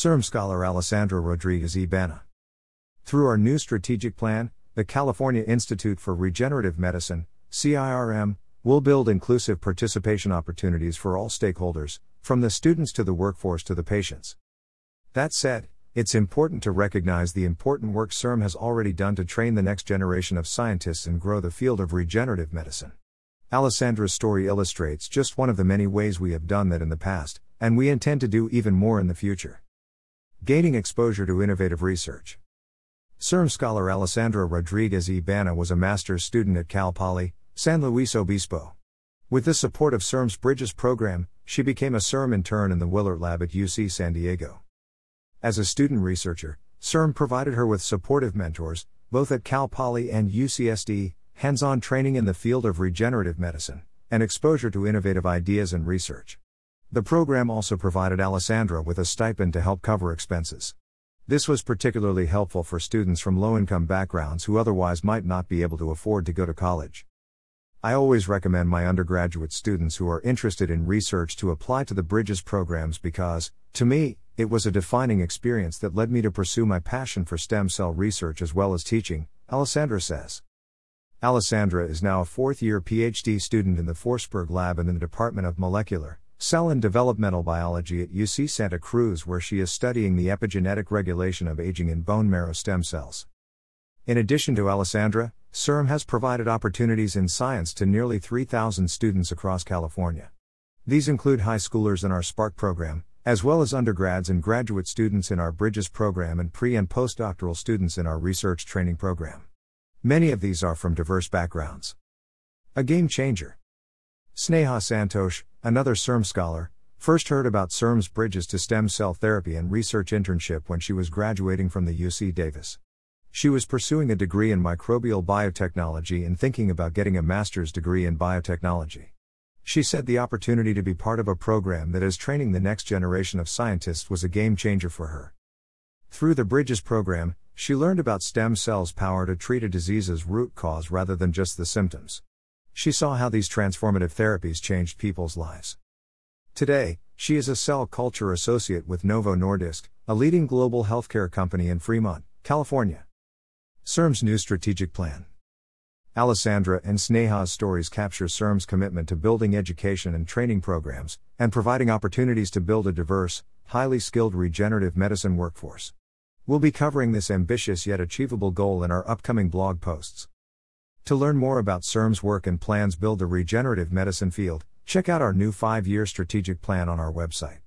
CIRM scholar Alessandra Rodriguez Ibana. Through our new strategic plan, the California Institute for Regenerative Medicine, CIRM, will build inclusive participation opportunities for all stakeholders, from the students to the workforce to the patients. That said, it's important to recognize the important work CIRM has already done to train the next generation of scientists and grow the field of regenerative medicine. Alessandra's story illustrates just one of the many ways we have done that in the past, and we intend to do even more in the future. Gaining exposure to innovative research. CIRM scholar Alessandra Rodriguez Ibana was a master's student at Cal Poly, San Luis Obispo. With the support of CIRM's Bridges program, she became a CIRM intern in the Willert Lab at UC San Diego. As a student researcher, CIRM provided her with supportive mentors, both at Cal Poly and UCSD, hands on training in the field of regenerative medicine, and exposure to innovative ideas and research. The program also provided Alessandra with a stipend to help cover expenses. This was particularly helpful for students from low income backgrounds who otherwise might not be able to afford to go to college. I always recommend my undergraduate students who are interested in research to apply to the Bridges programs because, to me, it was a defining experience that led me to pursue my passion for stem cell research as well as teaching, Alessandra says. Alessandra is now a fourth year PhD student in the Forsberg Lab in the Department of Molecular, Cell and Developmental Biology at UC Santa Cruz, where she is studying the epigenetic regulation of aging in bone marrow stem cells. In addition to Alessandra, CIRM has provided opportunities in science to nearly 3,000 students across California. These include high schoolers in our Spark program, as well as undergrads and graduate students in our Bridges program and pre and postdoctoral students in our research training program. Many of these are from diverse backgrounds. A game changer. Sneha Santosh, another CIRM scholar, first heard about CIRM's Bridges to Stem Cell Therapy and Research internship when she was graduating from the UC Davis. She was pursuing a degree in microbial biotechnology and thinking about getting a master's degree in biotechnology. She said the opportunity to be part of a program that is training the next generation of scientists was a game changer for her. Through the Bridges program, she learned about stem cells' power to treat a disease's root cause rather than just the symptoms. She saw how these transformative therapies changed people's lives. Today, she is a cell culture associate with Novo Nordisk, a leading global healthcare company in Fremont, California. CIRM's new strategic plan. Alessandra and Sneha's stories capture CIRM's commitment to building education and training programs, and providing opportunities to build a diverse, highly skilled regenerative medicine workforce. We'll be covering this ambitious yet achievable goal in our upcoming blog posts. To learn more about CIRM's work and plans build the regenerative medicine field, check out our new 5-year strategic plan on our website.